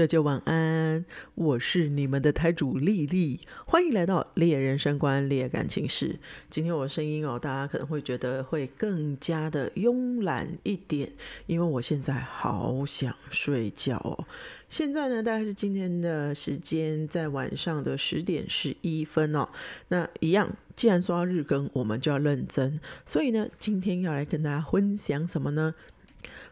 大家晚安，我是你们的台主丽丽，欢迎来到猎人生观、猎感情事。今天我的声音哦，大家可能会觉得会更加的慵懒一点，因为我现在好想睡觉哦。现在呢，大概是今天的时间在晚上的十点十一分哦。那一样，既然说到日更，我们就要认真，所以呢，今天要来跟大家分享什么呢？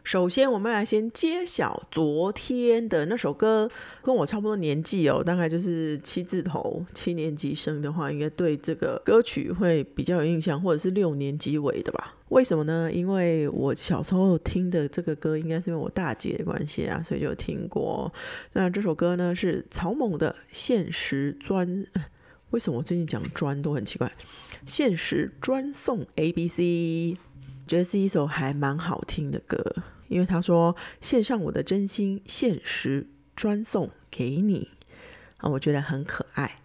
首先，我们来先揭晓昨天的那首歌，跟我差不多年纪哦，大概就是七字头，七年级生的话，应该对这个歌曲会比较有印象，或者是六年级尾的吧？为什么呢？因为我小时候听的这个歌，应该是因为我大姐的关系啊，所以就听过。那这首歌呢是曹猛的《现实专》，为什么我最近讲专都很奇怪？现实专送 A B C。觉得是一首还蛮好听的歌，因为他说献上我的真心，现实专送给你啊，我觉得很可爱。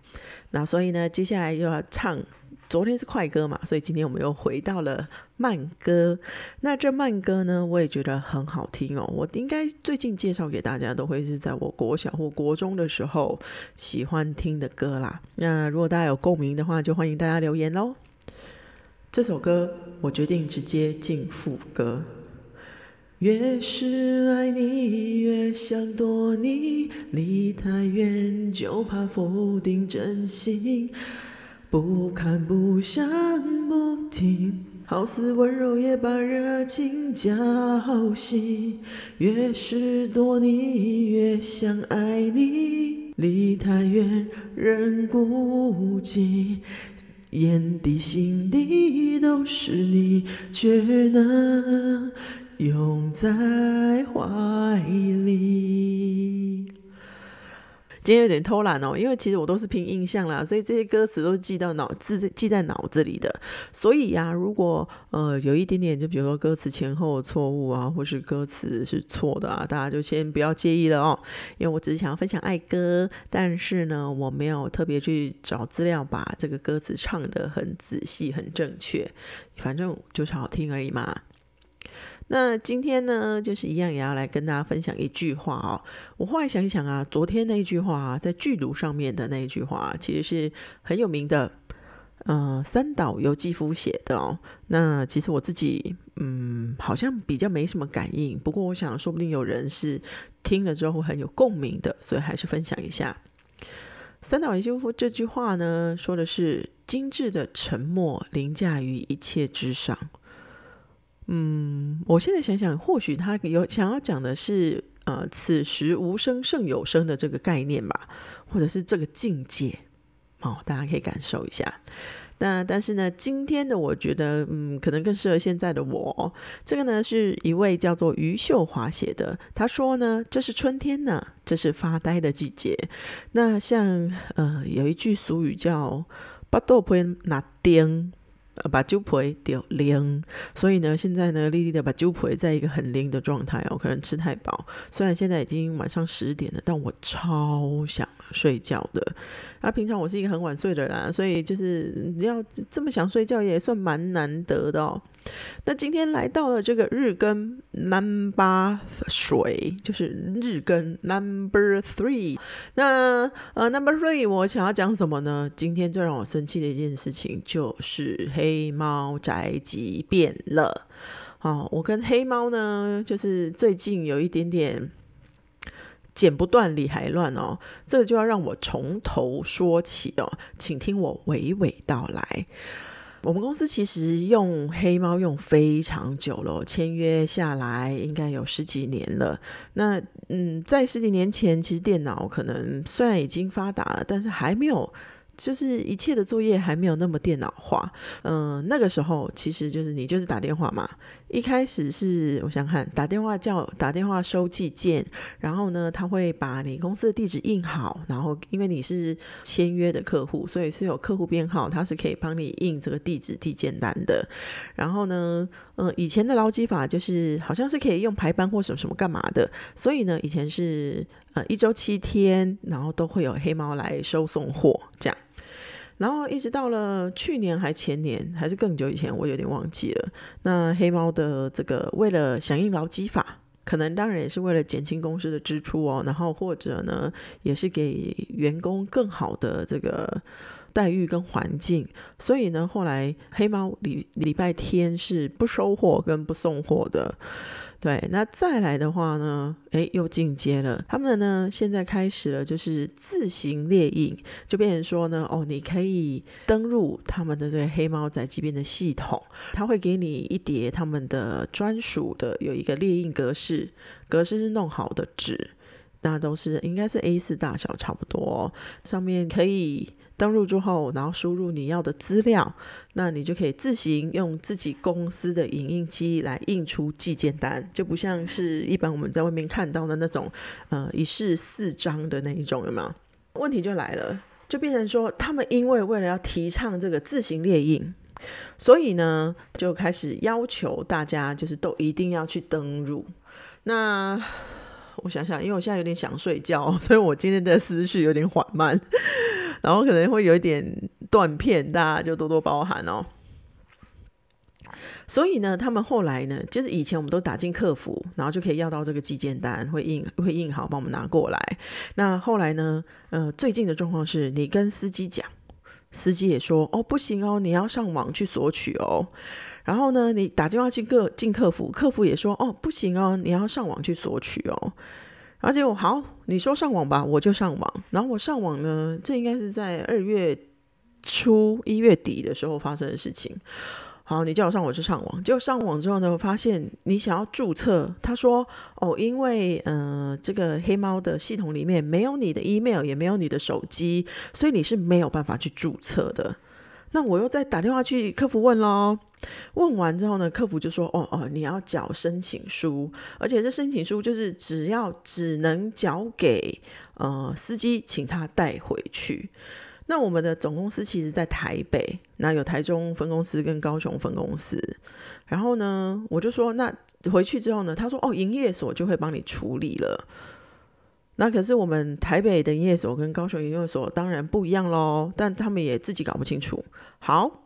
那所以呢，接下来又要唱，昨天是快歌嘛，所以今天我们又回到了慢歌。那这慢歌呢，我也觉得很好听哦。我应该最近介绍给大家，都会是在我国小或国中的时候喜欢听的歌啦。那如果大家有共鸣的话，就欢迎大家留言喽。这首歌，我决定直接进副歌。越是爱你，越想躲你，离太远就怕否定真心。不看不想不听，好似温柔也把热情浇熄。越是躲你，越想爱你，离太远人孤寂。眼底心底都是你，却能拥在怀里。今天有点偷懒哦，因为其实我都是凭印象啦，所以这些歌词都是记到脑字记在脑子里的。所以呀，如果呃有一点点，就比如说歌词前后错误啊，或是歌词是错的啊，大家就先不要介意了哦。因为我只是想要分享爱歌，但是呢，我没有特别去找资料把这个歌词唱得很仔细、很正确，反正就是好听而已嘛。那今天呢，就是一样也要来跟大家分享一句话哦。我后来想一想啊，昨天那一句话在剧毒上面的那一句话，其实是很有名的，呃，三岛由纪夫写的哦。那其实我自己嗯，好像比较没什么感应，不过我想说不定有人是听了之后很有共鸣的，所以还是分享一下。三岛由纪夫这句话呢，说的是精致的沉默凌驾于一切之上。嗯，我现在想想，或许他有想要讲的是，呃，此时无声胜有声的这个概念吧，或者是这个境界，哦，大家可以感受一下。那但是呢，今天的我觉得，嗯，可能更适合现在的我。这个呢，是一位叫做余秀华写的，他说呢，这是春天呢，这是发呆的季节。那像呃，有一句俗语叫“巴豆不拿钉”。把酒陪掉零，所以呢，现在呢，丽丽的把酒陪在一个很零的状态哦，可能吃太饱。虽然现在已经晚上十点了，但我超想睡觉的。那平常我是一个很晚睡的人，所以就是要这么想睡觉也算蛮难得的哦。那今天来到了这个日更 number 水，就是日更 number three。那呃 number three，我想要讲什么呢？今天最让我生气的一件事情就是黑猫宅急便了。哦，我跟黑猫呢，就是最近有一点点剪不断理还乱哦。这个就要让我从头说起哦，请听我娓娓道来。我们公司其实用黑猫用非常久了，签约下来应该有十几年了。那嗯，在十几年前，其实电脑可能虽然已经发达了，但是还没有。就是一切的作业还没有那么电脑化，嗯，那个时候其实就是你就是打电话嘛。一开始是我想看打电话叫打电话收寄件，然后呢，他会把你公司的地址印好，然后因为你是签约的客户，所以是有客户编号，他是可以帮你印这个地址递件单的。然后呢，嗯，以前的劳基法就是好像是可以用排班或什么什么干嘛的，所以呢，以前是呃一周七天，然后都会有黑猫来收送货这样。然后一直到了去年还前年还是更久以前，我有点忘记了。那黑猫的这个为了响应劳基法，可能当然也是为了减轻公司的支出哦，然后或者呢，也是给员工更好的这个待遇跟环境。所以呢，后来黑猫礼礼拜天是不收货跟不送货的。对，那再来的话呢，诶，又进阶了。他们呢，现在开始了，就是自行列印，就变成说呢，哦，你可以登入他们的这个黑猫宅急便的系统，他会给你一叠他们的专属的有一个列印格式，格式是弄好的纸，那都是应该是 A 四大小差不多，上面可以。登录之后，然后输入你要的资料，那你就可以自行用自己公司的影印机来印出寄件单，就不像是一般我们在外面看到的那种，呃，一式四张的那一种，有没有？问题就来了，就变成说，他们因为为了要提倡这个自行列印，所以呢，就开始要求大家就是都一定要去登入。那我想想，因为我现在有点想睡觉，所以我今天的思绪有点缓慢。然后可能会有一点断片，大家就多多包涵哦。所以呢，他们后来呢，就是以前我们都打进客服，然后就可以要到这个寄件单，会印会印好，帮我们拿过来。那后来呢，呃，最近的状况是你跟司机讲，司机也说哦不行哦，你要上网去索取哦。然后呢，你打电话去客进客服，客服也说哦不行哦，你要上网去索取哦。而且我好，你说上网吧，我就上网。然后我上网呢，这应该是在二月初一月底的时候发生的事情。好，你叫我上，我就上网。结果上网之后呢，我发现你想要注册，他说哦，因为呃，这个黑猫的系统里面没有你的 email，也没有你的手机，所以你是没有办法去注册的。那我又再打电话去客服问喽。问完之后呢，客服就说：“哦哦，你要缴申请书，而且这申请书就是只要只能缴给呃司机，请他带回去。那我们的总公司其实在台北，那有台中分公司跟高雄分公司。然后呢，我就说那回去之后呢，他说哦，营业所就会帮你处理了。那可是我们台北的营业所跟高雄营业所当然不一样喽，但他们也自己搞不清楚。好。”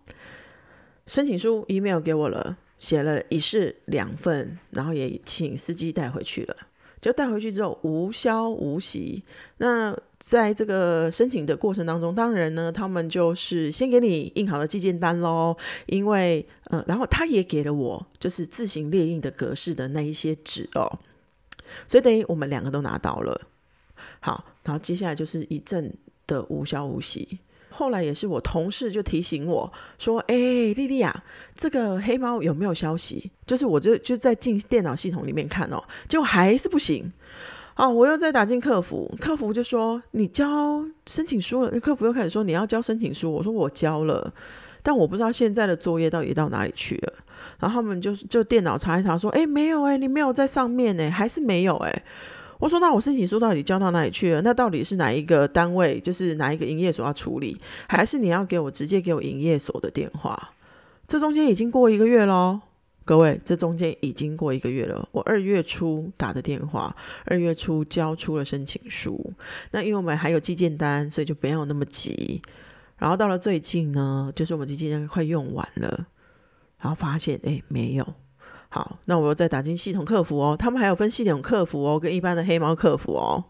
申请书 email 给我了，写了一式两份，然后也请司机带回去了。就带回去之后无消无息。那在这个申请的过程当中，当然呢，他们就是先给你印好的寄件单喽，因为呃，然后他也给了我就是自行列印的格式的那一些纸哦，所以等于我们两个都拿到了。好，然后接下来就是一阵的无消无息。后来也是我同事就提醒我说：“哎，丽丽啊，这个黑猫有没有消息？就是我就就在进电脑系统里面看哦，结果还是不行。哦，我又再打进客服，客服就说你交申请书了。客服又开始说你要交申请书，我说我交了，但我不知道现在的作业到底到哪里去了。然后他们就就电脑查一查说：哎，没有哎，你没有在上面哎，还是没有哎。”我说：“那我申请书到底交到哪里去了？那到底是哪一个单位，就是哪一个营业所要处理，还是你要给我直接给我营业所的电话？这中间已经过一个月喽，各位，这中间已经过一个月了。我二月初打的电话，二月初交出了申请书。那因为我们还有寄件单，所以就不要那么急。然后到了最近呢，就是我们寄件单快用完了，然后发现哎没有。”好，那我又再打进系统客服哦，他们还有分系统客服哦，跟一般的黑猫客服哦，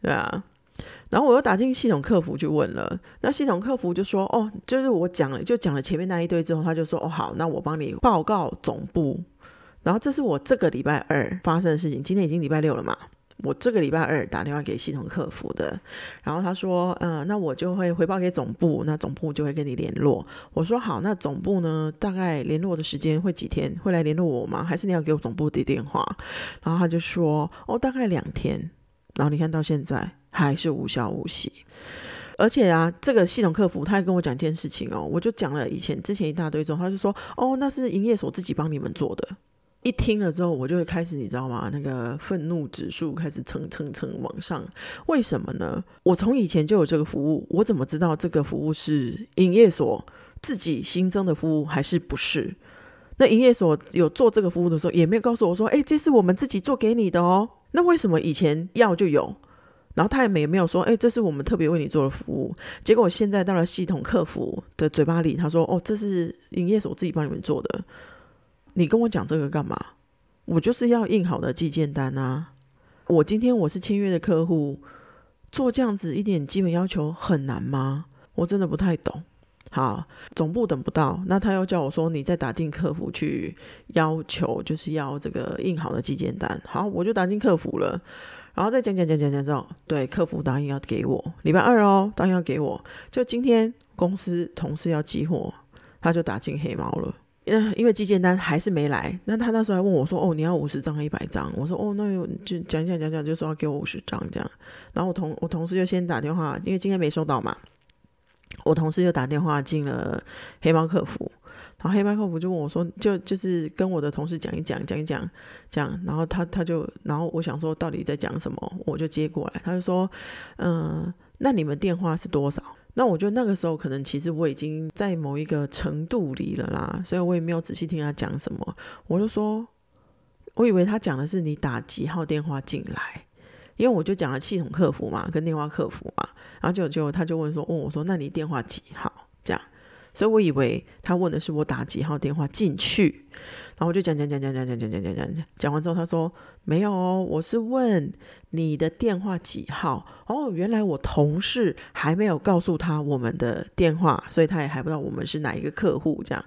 对啊。然后我又打进系统客服去问了，那系统客服就说：“哦，就是我讲了，就讲了前面那一堆之后，他就说：哦，好，那我帮你报告总部。然后这是我这个礼拜二发生的事情，今天已经礼拜六了嘛。”我这个礼拜二打电话给系统客服的，然后他说，嗯，那我就会回报给总部，那总部就会跟你联络。我说好，那总部呢，大概联络的时间会几天？会来联络我吗？还是你要给我总部的电话？然后他就说，哦，大概两天。然后你看到现在还是无消无息，而且啊，这个系统客服他还跟我讲一件事情哦，我就讲了以前之前一大堆之后，他就说，哦，那是营业所自己帮你们做的。一听了之后，我就会开始，你知道吗？那个愤怒指数开始蹭蹭蹭往上。为什么呢？我从以前就有这个服务，我怎么知道这个服务是营业所自己新增的服务还是不是？那营业所有做这个服务的时候，也没有告诉我说：“哎，这是我们自己做给你的哦。”那为什么以前要就有？然后他也没没有说：“哎，这是我们特别为你做的服务。”结果现在到了系统客服的嘴巴里，他说：“哦，这是营业所自己帮你们做的。”你跟我讲这个干嘛？我就是要印好的寄件单啊。我今天我是签约的客户，做这样子一点基本要求很难吗？我真的不太懂。好，总部等不到，那他又叫我说你再打进客服去要求，就是要这个印好的寄件单。好，我就打进客服了，然后再讲讲讲讲讲之后，对，客服答应要给我礼拜二哦，答应要给我。就今天公司同事要寄货，他就打进黑猫了。嗯，因为寄件单还是没来，那他那时候还问我说：“哦，你要五十张还一百张？”我说：“哦，那就讲讲讲讲，就说要给我五十张这样。”然后我同我同事就先打电话，因为今天没收到嘛。我同事就打电话进了黑猫客服，然后黑猫客服就问我说：“就就是跟我的同事讲一讲，讲一讲，讲。”然后他他就，然后我想说到底在讲什么，我就接过来。他就说：“嗯，那你们电话是多少？”那我觉得那个时候可能其实我已经在某一个程度里了啦，所以我也没有仔细听他讲什么。我就说，我以为他讲的是你打几号电话进来。因为我就讲了系统客服嘛，跟电话客服嘛，然后就就他就问说，问我说，那你电话几号？这样，所以我以为他问的是我打几号电话进去，然后我就讲讲讲讲讲讲讲讲讲讲，讲完之后他说没有哦，我是问你的电话几号？哦，原来我同事还没有告诉他我们的电话，所以他也还不知道我们是哪一个客户这样，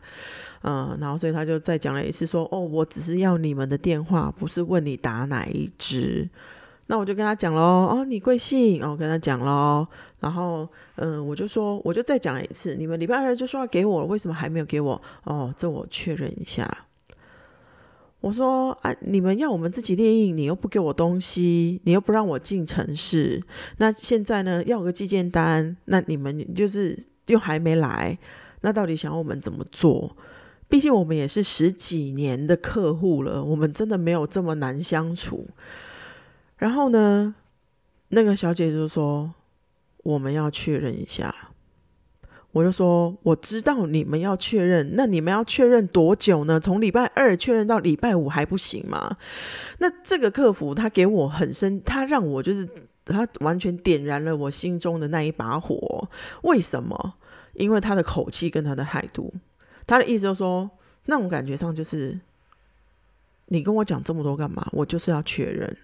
嗯，然后所以他就再讲了一次说，哦，我只是要你们的电话，不是问你打哪一支。那我就跟他讲喽，哦，你贵姓？哦，跟他讲喽，然后，嗯，我就说，我就再讲了一次，你们礼拜二就说要给我，为什么还没有给我？哦，这我确认一下。我说啊，你们要我们自己列印，你又不给我东西，你又不让我进城市，那现在呢，要个寄件单，那你们就是又还没来，那到底想要我们怎么做？毕竟我们也是十几年的客户了，我们真的没有这么难相处。然后呢，那个小姐就说：“我们要确认一下。”我就说：“我知道你们要确认，那你们要确认多久呢？从礼拜二确认到礼拜五还不行吗？”那这个客服他给我很深，他让我就是他完全点燃了我心中的那一把火。为什么？因为他的口气跟他的态度，他的意思就说，那种感觉上就是你跟我讲这么多干嘛？我就是要确认。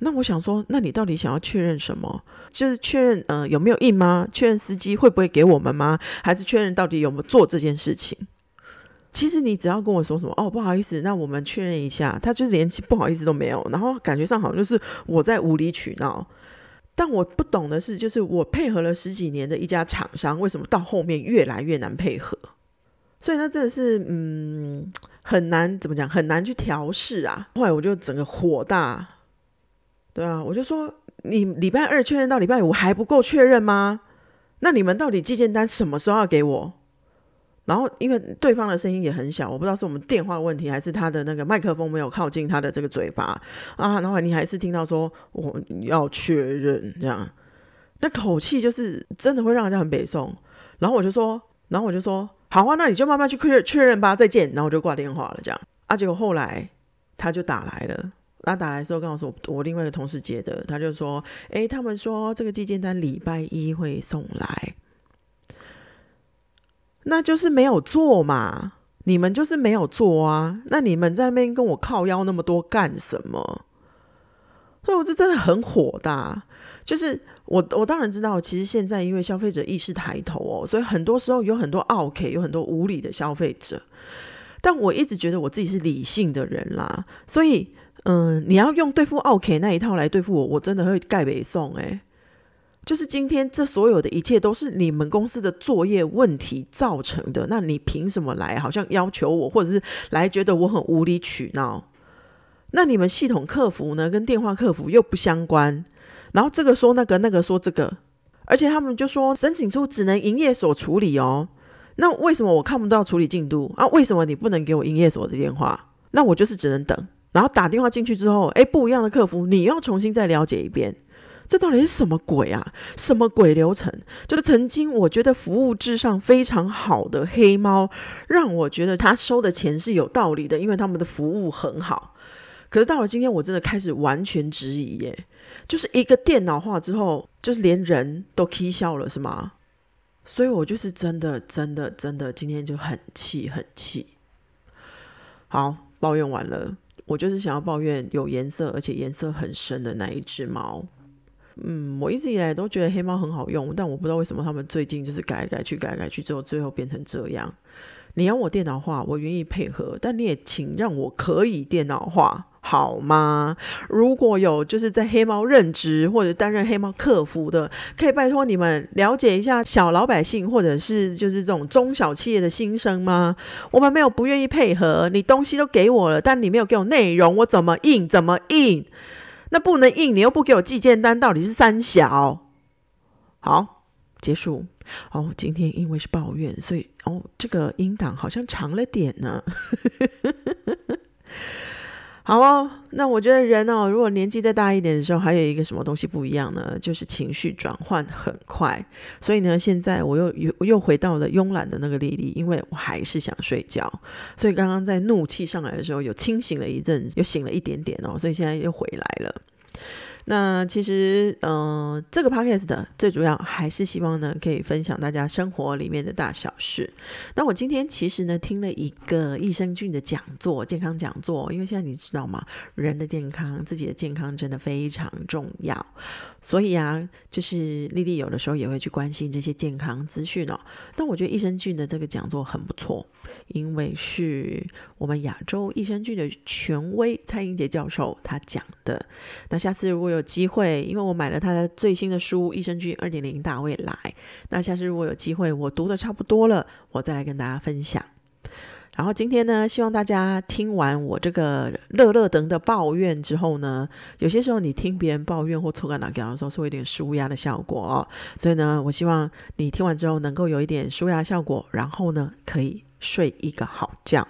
那我想说，那你到底想要确认什么？就是确认呃有没有印吗？确认司机会不会给我们吗？还是确认到底有没有做这件事情？其实你只要跟我说什么哦，不好意思，那我们确认一下，他就是连不好意思都没有，然后感觉上好像就是我在无理取闹。但我不懂的是，就是我配合了十几年的一家厂商，为什么到后面越来越难配合？所以那真的是嗯很难怎么讲，很难去调试啊。后来我就整个火大。对啊，我就说你礼拜二确认到礼拜五还不够确认吗？那你们到底寄件单什么时候要给我？然后因为对方的声音也很小，我不知道是我们电话问题还是他的那个麦克风没有靠近他的这个嘴巴啊。然后你还是听到说我要确认这样，那口气就是真的会让人家很北宋。然后我就说，然后我就说好啊，那你就慢慢去确确认吧，再见。然后我就挂电话了，这样啊。结果后来他就打来了。他打来的时候，跟我说我另外一个同事接的，他就说：“哎，他们说这个寄件单礼拜一会送来，那就是没有做嘛，你们就是没有做啊，那你们在那边跟我靠腰那么多干什么？”所以我这真的很火大。就是我我当然知道，其实现在因为消费者意识抬头哦，所以很多时候有很多 OK，有很多无理的消费者。但我一直觉得我自己是理性的人啦，所以。嗯，你要用对付奥 K 那一套来对付我，我真的会盖北宋哎。就是今天这所有的一切都是你们公司的作业问题造成的，那你凭什么来好像要求我，或者是来觉得我很无理取闹？那你们系统客服呢，跟电话客服又不相关，然后这个说那个，那个说这个，而且他们就说申请处只能营业所处理哦。那为什么我看不到处理进度啊？为什么你不能给我营业所的电话？那我就是只能等。然后打电话进去之后，哎，不一样的客服，你要重新再了解一遍，这到底是什么鬼啊？什么鬼流程？就是曾经我觉得服务至上非常好的黑猫，让我觉得他收的钱是有道理的，因为他们的服务很好。可是到了今天，我真的开始完全质疑耶，就是一个电脑化之后，就是连人都 k 笑了，是吗？所以我就是真的、真的、真的，今天就很气、很气。好。抱怨完了，我就是想要抱怨有颜色而且颜色很深的那一只猫。嗯，我一直以来都觉得黑猫很好用，但我不知道为什么他们最近就是改来改去，改来改去之后，最后变成这样。你要我电脑化，我愿意配合，但你也请让我可以电脑化好吗？如果有就是在黑猫任职或者担任黑猫客服的，可以拜托你们了解一下小老百姓或者是就是这种中小企业的心声吗？我们没有不愿意配合，你东西都给我了，但你没有给我内容，我怎么印怎么印？那不能印，你又不给我寄件单，到底是三小？好，结束。哦，今天因为是抱怨，所以哦，这个音档好像长了点呢。好哦，那我觉得人哦，如果年纪再大一点的时候，还有一个什么东西不一样呢？就是情绪转换很快。所以呢，现在我又又又回到了慵懒的那个莉莉，因为我还是想睡觉。所以刚刚在怒气上来的时候，有清醒了一阵，又醒了一点点哦。所以现在又回来了。那其实，嗯，这个 podcast 的最主要还是希望呢，可以分享大家生活里面的大小事。那我今天其实呢，听了一个益生菌的讲座，健康讲座。因为现在你知道吗，人的健康，自己的健康真的非常重要。所以啊，就是丽丽有的时候也会去关心这些健康资讯哦。但我觉得益生菌的这个讲座很不错，因为是我们亚洲益生菌的权威蔡英杰教授他讲的。那下次如果有机会，因为我买了他的最新的书《益生菌二点零大未来》，那下次如果有机会，我读的差不多了，我再来跟大家分享。然后今天呢，希望大家听完我这个乐乐等的抱怨之后呢，有些时候你听别人抱怨或抽干哪讲的时候，是有点舒压的效果。所以呢，我希望你听完之后能够有一点舒压效果，然后呢，可以睡一个好觉。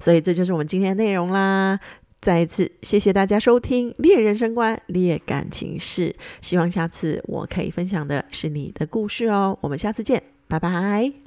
所以这就是我们今天的内容啦。再一次谢谢大家收听《猎人生观，猎感情事》，希望下次我可以分享的是你的故事哦。我们下次见，拜拜。